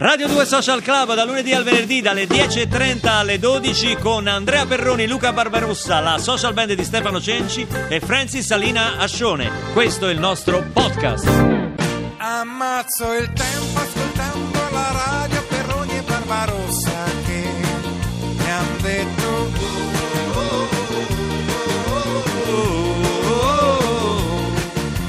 Radio 2 Social Club da lunedì al venerdì dalle 10.30 alle 12 con Andrea Perroni, Luca Barbarossa, la social band di Stefano Cenci e Francis Salina Ascione. Questo è il nostro podcast. Ammazzo il tempo ascoltando la radio Perroni e Barbarossa che mi han detto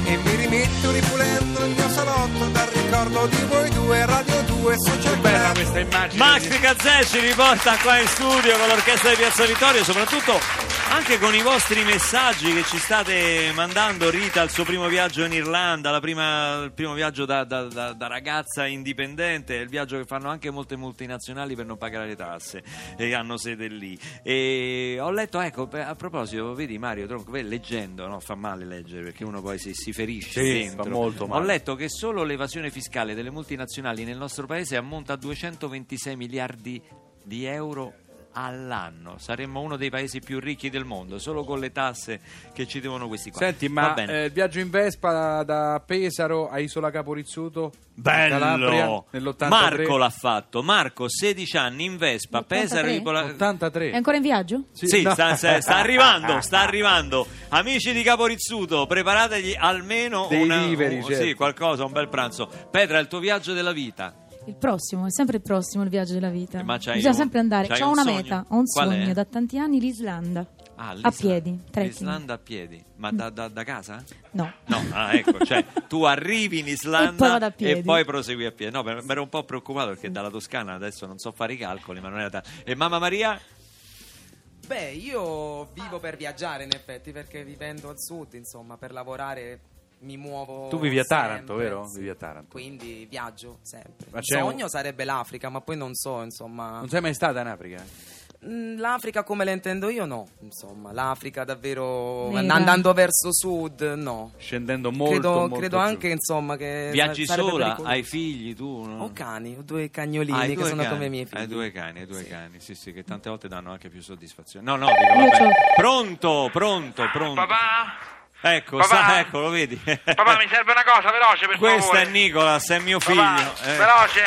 e mi rimetto ripulendo il mio salotto dal ricordo di voi due Radio 2 Social Bella questa immagine. Max Cazzè ci riporta qua in studio con l'orchestra di Piazza Vittorio, soprattutto anche con i vostri messaggi che ci state mandando. Rita, il suo primo viaggio in Irlanda, la prima- il primo viaggio da, da- da- da ragazza indipendente, il viaggio che fanno anche molte multinazionali per non pagare le tasse e hanno sede lì. E ho letto, ecco, a proposito, vedi Mario Tronco, leggendo, no? fa male leggere perché uno poi si, si ferisce Sì, dentro. fa molto male. Ho letto che solo l'evasione fiscale delle multinazionali nel nostro paese ammonta a 226 miliardi di euro all'anno. Saremmo uno dei paesi più ricchi del mondo, solo con le tasse che ci devono questi qua. Senti, ma eh, il viaggio in Vespa da, Pesaro a Isola Caporizzuto, Bello! Calabria, nell'83. Marco l'ha fatto. Marco, 16 anni in Vespa, L'83? Pesaro di Pola- 83. È ancora in viaggio? Sì, no. sta, sta- arrivando, sta arrivando. Amici di Caporizzuto, preparategli almeno Dei una- viveri, un- certo. sì, qualcosa, un bel pranzo. Petra, il tuo viaggio della vita. Il prossimo, è sempre il prossimo il viaggio della vita. Ma c'hai Bisogna un- sempre andare. c'hai Ho un una sogno? meta, ho un Qual è? sogno da tanti anni, l'Islanda. Ah, a piedi, trekking. L'Islanda a piedi, ma da, da- da casa? No. No, ah, ecco, cioè tu arrivi in E poi Islanda vado a e poi prosegui a piedi. No, mi ero un po' preoccupato perché dalla Toscana adesso non so fare i calcoli, ma non era tanto. E mamma Maria? Beh, io vivo per viaggiare in effetti, perché vivendo al sud, insomma, per lavorare mi muovo. Tu vivi a sempre, Taranto, vero? sì. Vivi a Taranto. Quindi viaggio sempre. Ma Il c'è un- sogno sarebbe l'Africa, ma poi non so, insomma. Non sei mai stata in Africa? Mm, L'Africa come la intendo io, no. Insomma, l'Africa davvero Nera. andando verso sud, no. Scendendo molto, credo molto credo giù. anche, insomma, che. Viaggi sola? Hai figli tu? No? Ho cani, ho due cagnolini Ah, che due sono cani. come i miei figli. Hai due cani, hai due cani, sì, sì, che tante volte danno anche più soddisfazione. No, no, dico, vabbè. Pronto, pronto, pronto. Papà? Ecco, Papà? sta, ecco, lo vedi? Papà, mi serve una cosa veloce per Questo favore. è Nicolas, è mio figlio. Papà, Eh, veloce.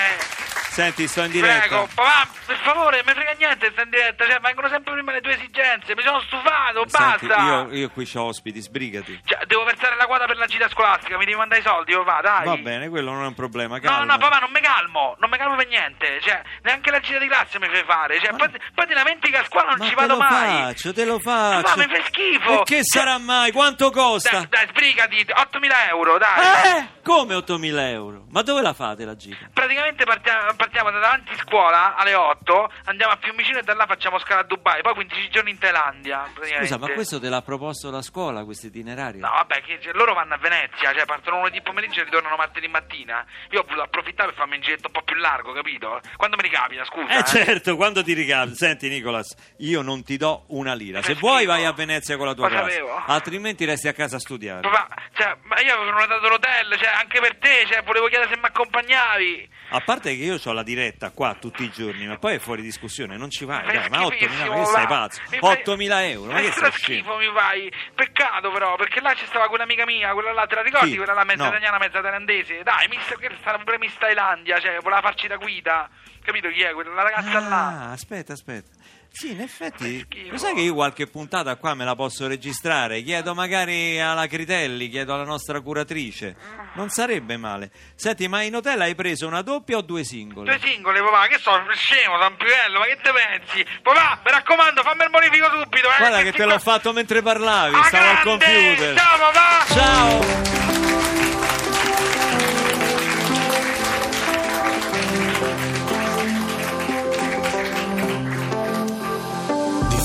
Senti, sto in diretta. Prego, papà, per favore, mi frega niente sta in diretta, cioè vengono sempre prima le tue esigenze, mi sono stufato, Senti, basta. io, io qui ho ospiti, sbrigati. Cioè, devo versare la quota per la gita scolastica, mi devi mandare i soldi, papà, dai. Va bene, quello non è un problema. No, calma. no, papà, non mi calmo, non mi calmo per niente, cioè, neanche la gita di classe mi fai fare, cioè, poi, poi ti lamenti che a scuola non ci te vado lo mai. faccio, te lo faccio. Papà, mi fai schifo. E che sarà mai? Quanto costa? Dai, dai, sbrigati, 8.000 euro, dai. Eh? Come 8.000 euro? Ma dove la fate la gita? Praticamente partiamo, partiamo da davanti scuola alle 8, andiamo a Fiumicino e da là facciamo scala a Dubai, poi 15 giorni in Thailandia. Scusa, ma questo te l'ha proposto la scuola, questo itinerario? No, vabbè, che, cioè, loro vanno a Venezia, cioè partono lunedì pomeriggio e ritornano martedì mattina. Io ho voluto approfittare per farmi un giretto un po' più largo, capito? Quando mi ricapita, scusa. Eh certo, quando ti ricavi. Senti Nicolas, io non ti do una lira. Se vuoi vai a Venezia con la tua Lo classe, sapevo. altrimenti resti a casa a studiare. Papà, cioè, ma io avevo prenotato l'hotel, cioè, anche per te, cioè, volevo chiedere se mi accompagnavi. A parte che io ho la diretta qua tutti i giorni, ma poi è fuori discussione, non ci vai, Fai dai, ma 8.000, schifissimo, ma che sei pazzo? Mi fai- 8.000 euro, ma che sei schifo mi fai. Peccato però, perché là ci stava quell'amica mia, quella là, te la ricordi? Chi? Quella là mezza No. italiana, mezza thailandese. Dai, miss, quella stava pure Miss Thailandia, cioè, voleva farci da guida. Capito chi è? Quella ragazza là. Ah, aspetta, aspetta. Sì, in effetti, lo sai che io qualche puntata qua me la posso registrare? Chiedo magari alla Critelli, chiedo alla nostra curatrice. Non sarebbe male. Senti, ma in hotel hai preso una doppia o due singole? Due singole, papà, che so, scemo, San Piello, ma che te pensi? Papà, mi raccomando, fammi il bonifico subito, eh. Guarda che questi te l'ho fatto mentre parlavi, Ah, stavo al grande! computer. Ciao, papà! Ciao!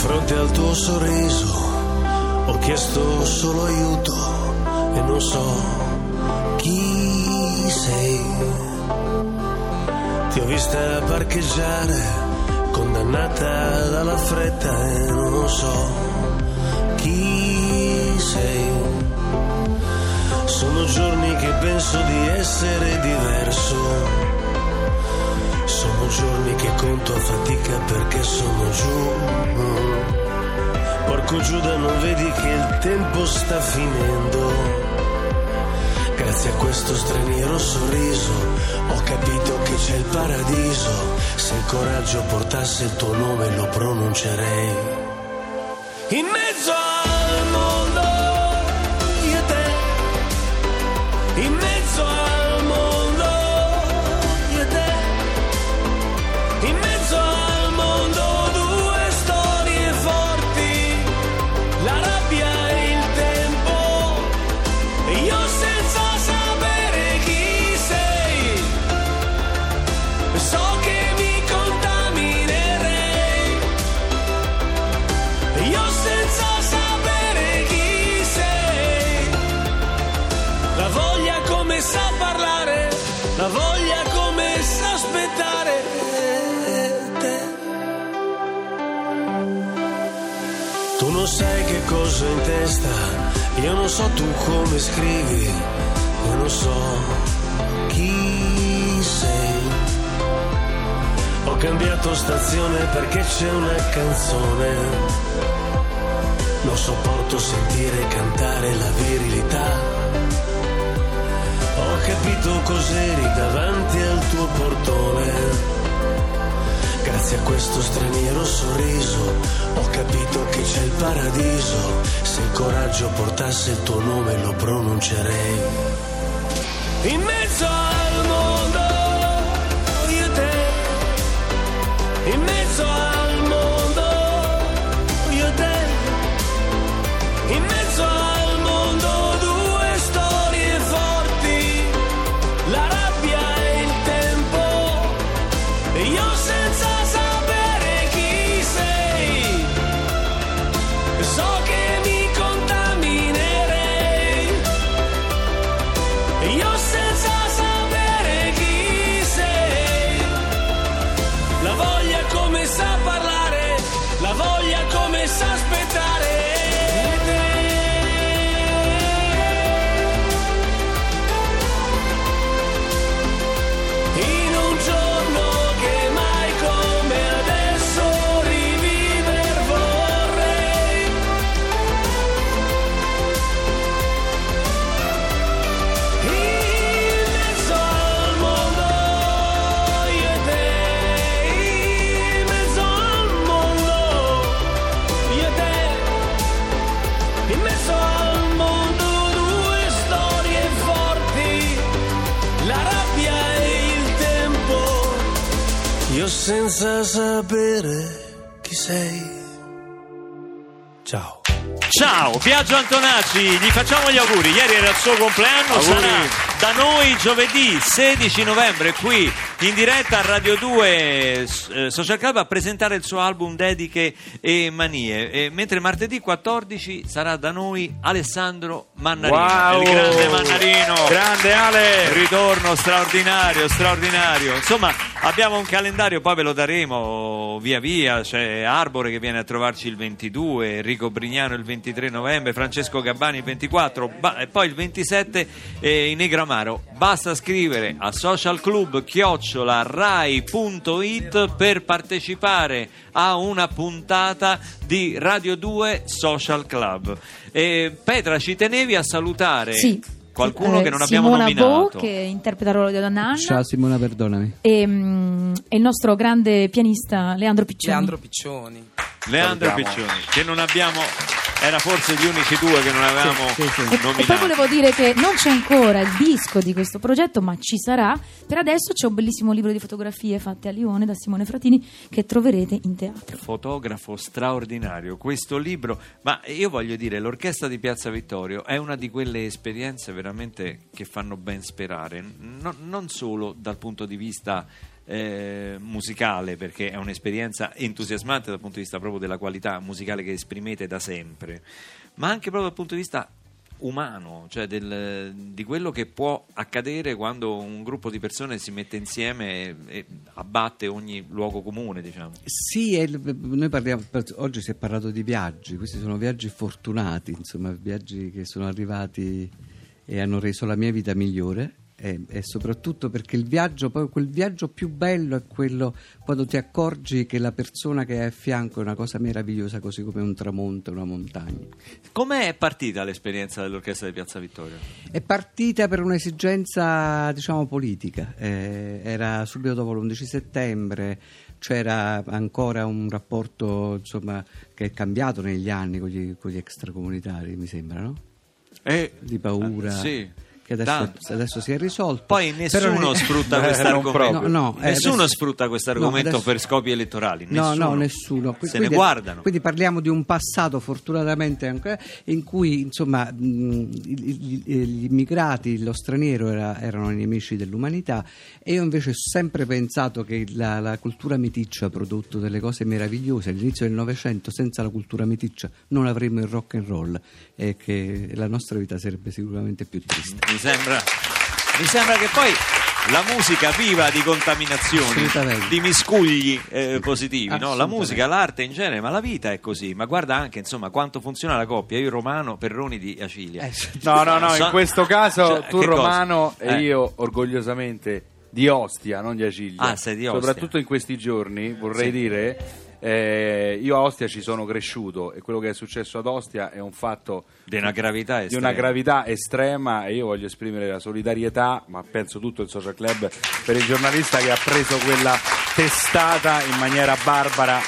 Fronte al tuo sorriso ho chiesto solo aiuto e non so chi sei. Ti ho vista parcheggiare, condannata dalla fretta e non so chi sei. Sono giorni che penso di essere diverso. Giorni che conto a fatica perché sono giù. Porco Giuda, non vedi che il tempo sta finendo. Grazie a questo straniero sorriso ho capito che c'è il paradiso. Se il coraggio portasse il tuo nome lo pronuncerei. In mezzo al non sai che cosa ho in testa, io non so tu come scrivi, io non so chi sei. Ho cambiato stazione perché c'è una canzone, non sopporto sentire cantare la virilità. Ho capito cos'eri davanti al tuo portone. Grazie a questo straniero sorriso ho capito che c'è il paradiso. Se il coraggio portasse il tuo nome lo pronuncerei. In mezzo al mondo, io e te. In mezzo al senza sapere chi sei. Ciao. Ciao, Biagio Antonacci, gli facciamo gli auguri. Ieri era il suo compleanno, Auguri. sarà da noi giovedì 16 novembre qui in diretta a Radio 2 eh, Social Club a presentare il suo album Dediche e Manie. E mentre martedì 14 sarà da noi Alessandro Mannarino, Wow! il grande Mannarino. Grande Ale! Ritorno straordinario, straordinario. Insomma, abbiamo un calendario, poi ve lo daremo via via. C'è Arbore che viene a trovarci il 22, Enrico Brignano il 23 novembre, Francesco Gabbani il 24, ba- e poi il 27 eh, in Negramaro. Basta scrivere a socialclub-rai.it per partecipare a una puntata di Radio 2 Social Club. Eh, Petra, ci tenevi a salutare Sì. Qualcuno Eh, che non abbiamo Simona nominato. Bo, che interpreta il ruolo di Donna Anna. Ciao Simona, perdonami. E, mm, e il nostro grande pianista Leandro Piccioni. Leandro Piccioni. Leandro Salutiamo. Piccioni, che non abbiamo, era forse gli unici due che non avevamo Sì, sì, sì. E, e nominato. poi volevo dire che non c'è ancora il disco di questo progetto, ma ci sarà. Per adesso c'è un bellissimo libro di fotografie fatte a Lione da Simone Fratini che troverete in teatro. Fotografo straordinario, questo libro, ma io voglio dire, l'orchestra di Piazza Vittorio è una di quelle esperienze veramente che fanno ben sperare, No- non solo dal punto di vista eh, musicale, perché è un'esperienza entusiasmante dal punto di vista proprio della qualità musicale che esprimete da sempre, ma anche proprio dal punto di vista umano, cioè del- di quello che può accadere quando un gruppo di persone si mette insieme e, e abbatte ogni luogo comune, diciamo. Sì, il- parliamo, oggi si è parlato di viaggi, questi sono viaggi fortunati, insomma, viaggi che sono arrivati e hanno reso la mia vita migliore e, e soprattutto perché il viaggio, poi quel viaggio più bello è quello quando ti accorgi che la persona che hai a fianco è una cosa meravigliosa, così come un tramonto, una montagna. Com'è partita l'esperienza dell'orchestra di Piazza Vittorio? È partita per un'esigenza, diciamo, politica. Eh, era subito dopo l'11 settembre, c'era ancora un rapporto insomma, che è cambiato negli anni con gli, con gli extracomunitari, mi sembra, no? Eh, Di paura. sì. Che adesso, adesso si è risolto. Poi nessuno ne- sfrutta Eh, questo non argomento. proprio. No, no, eh, nessuno adesso- sfrutta questo No, per scopi elettorali. No, Nessuno. no, nessuno. Qui- Se quindi- ne guardano. Quindi parliamo di un passato fortunatamente ancora in cui insomma mh, i- i- gli immigrati, lo straniero era- erano i nemici dell'umanità e io invece ho sempre pensato che la, la cultura meticcia ha prodotto delle cose meravigliose. All'inizio del Novecento senza la cultura meticcia non avremmo il rock and roll e che la nostra vita sarebbe sicuramente più triste. Mi sembra, mi sembra che poi la musica viva di contaminazioni, di miscugli eh, positivi, no? la musica, l'arte in genere, ma la vita è così. Ma guarda anche insomma quanto funziona la coppia, io Romano, Perroni di Acilia. Eh. No, no, no, So- in questo caso Cioè, tu che cosa? Romano e Eh. io orgogliosamente di Ostia, non di Acilia. Ah, sei di Ostia. Soprattutto in questi giorni, vorrei Sì. dire, eh, io a Ostia ci sono cresciuto e quello che è successo ad Ostia è un fatto Di una gravità di estrema. una gravità estrema e io voglio esprimere la solidarietà, ma penso tutto il social club, per il giornalista che ha preso quella testata in maniera barbara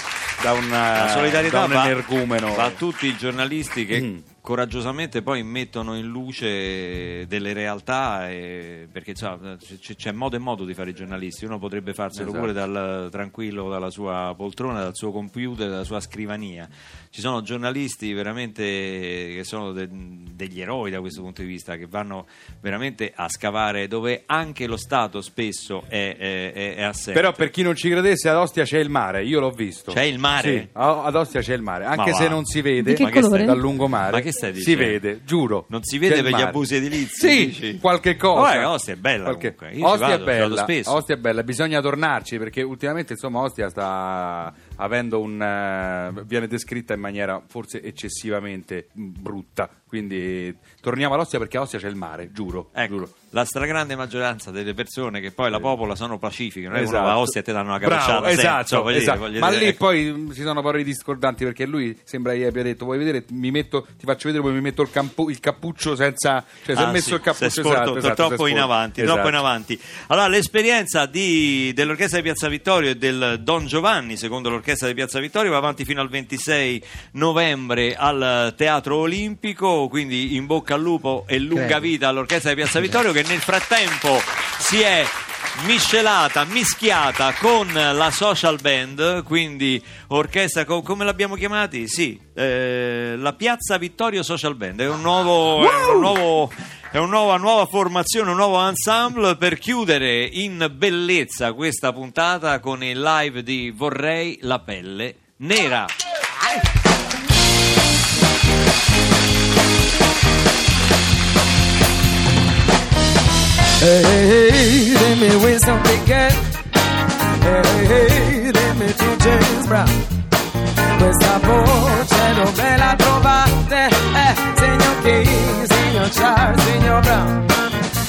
da un, La solidarietà da un energumeno. va a tutti i giornalisti che Mm. Coraggiosamente poi mettono in luce delle realtà e- perché insomma, c- c'è modo e modo di fare i giornalisti uno potrebbe farselo Esatto. pure dal, tranquillo dalla sua poltrona dal suo computer dalla sua scrivania ci sono giornalisti veramente che sono de- degli eroi da questo punto di vista che vanno veramente a scavare dove anche lo Stato spesso è, è, è- assente Però per chi non ci credesse ad Ostia c'è il mare, io l'ho visto. C'è il mare? Sì, ad Ostia c'è il mare, anche Ma se non si vede Di che Ma che colore? stai- dal lungomare. Che stai Si dicendo? vede, giuro. Non si vede per gli abusi edilizi, Sì, dici? qualche cosa. Vabbè, Ostia è bella Qualche- Ostia vado, è bella. Ostia è bella, bisogna tornarci perché ultimamente insomma Ostia sta avendo un eh, viene descritta in maniera forse eccessivamente mm, brutta. Quindi torniamo all'Ostia perché a Ostia c'è il mare, giuro, Ecco, giuro. la stragrande maggioranza delle persone che poi la popola sono pacifiche, non è uno Esatto. a Ostia e ti danno una sempre, esatto, cioè, voglio dire, esatto. voglio ma dire, lì ecco. poi mh, ci sono parole discordanti perché lui sembra che abbia detto vuoi vedere mi metto, ti faccio vedere poi mi metto il, campu- il cappuccio senza cioè si è Ah, messo sì, il cappuccio sporto esatto, esatto, troppo in avanti, Esatto. troppo in avanti. Allora, l'esperienza di- dell'orchestra di Piazza Vittorio e del Don Giovanni, secondo l'orchestra di Piazza Vittorio, va avanti fino al 26 novembre al Teatro Olimpico, quindi in bocca al lupo e lunga Credo. vita all'orchestra di Piazza Vittorio che nel frattempo si è miscelata, mischiata con la social band, quindi orchestra, co- come l'abbiamo chiamati? Sì, eh, la Piazza Vittorio Social Band, è un nuovo... È un nuovo è un nuova, nuova formazione, un nuovo ensemble per chiudere in bellezza questa puntata con il live di Vorrei la pelle nera. Hey, hey, hey, dimmi Wilson Pickett Hey, hey, dimmi tu James Brown Questa voce dove la trovate? Eh, signor King, Charles, signor Brown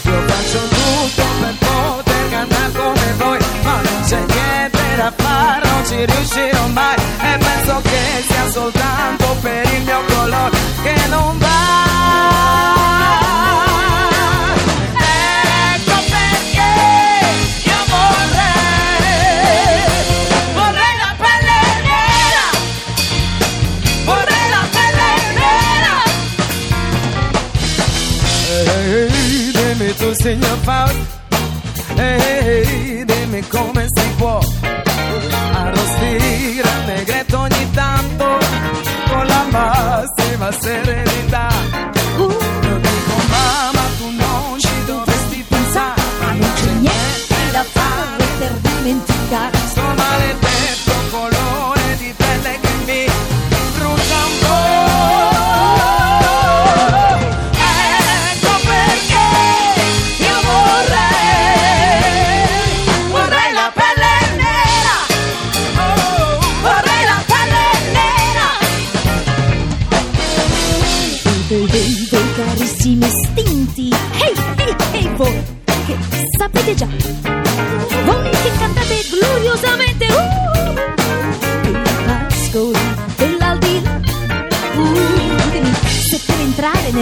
Io faccio tutto per poter cantare come voi Ma non c'è niente da fare, non ci riuscirò mai E penso che sia soltanto per il mio colore che non va signor Faust, ehi, dimmi come si può arrostire il negretto ogni tanto con la massima serenità.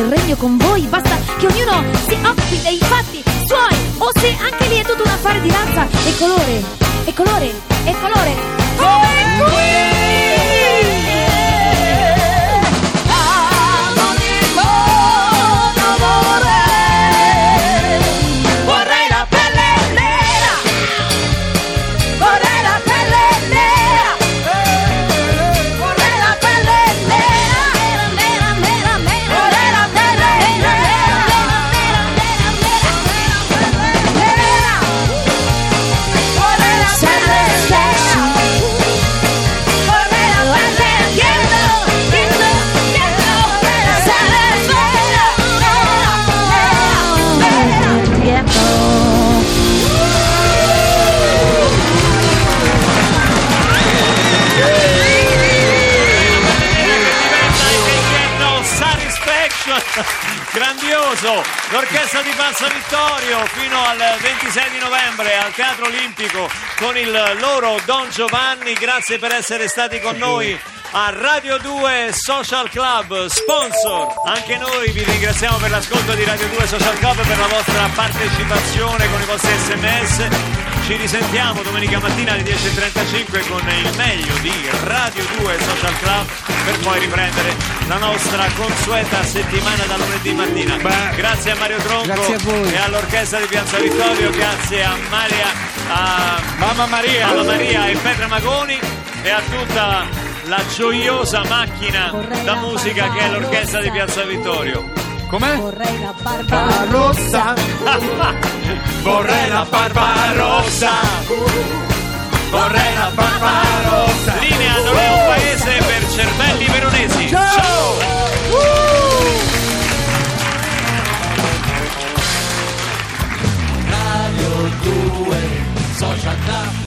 Nel regno con voi basta che ognuno si occupi dei fatti suoi o se anche lì è tutto un affare di razza e colore, e colore, e colore. Come qui! Fino al 26 di novembre al Teatro Olimpico con il loro Don Giovanni. Grazie per essere stati con noi a Radio 2 Social Club sponsor. Anche noi vi ringraziamo per l'ascolto di Radio 2 Social Club per la vostra partecipazione con i vostri sms ci risentiamo domenica mattina alle 10.35 con il meglio di Radio 2 Social Club per poi riprendere la nostra consueta settimana da lunedì mattina. Grazie a Mario Tronco Grazie a voi. e all'orchestra di Piazza Vittorio, grazie a Maria, a Mamma Maria! Mamma Maria e Petra Magoni e a tutta la gioiosa macchina da musica che è l'orchestra di Piazza Vittorio. Com'è? Vorrei la barba rossa. Vorrei la barba rossa. Vorrei la barba rossa. Linea non è un paese per cervelli veronesi. Ciao! Ciao! Uh. Radio 2 Social Club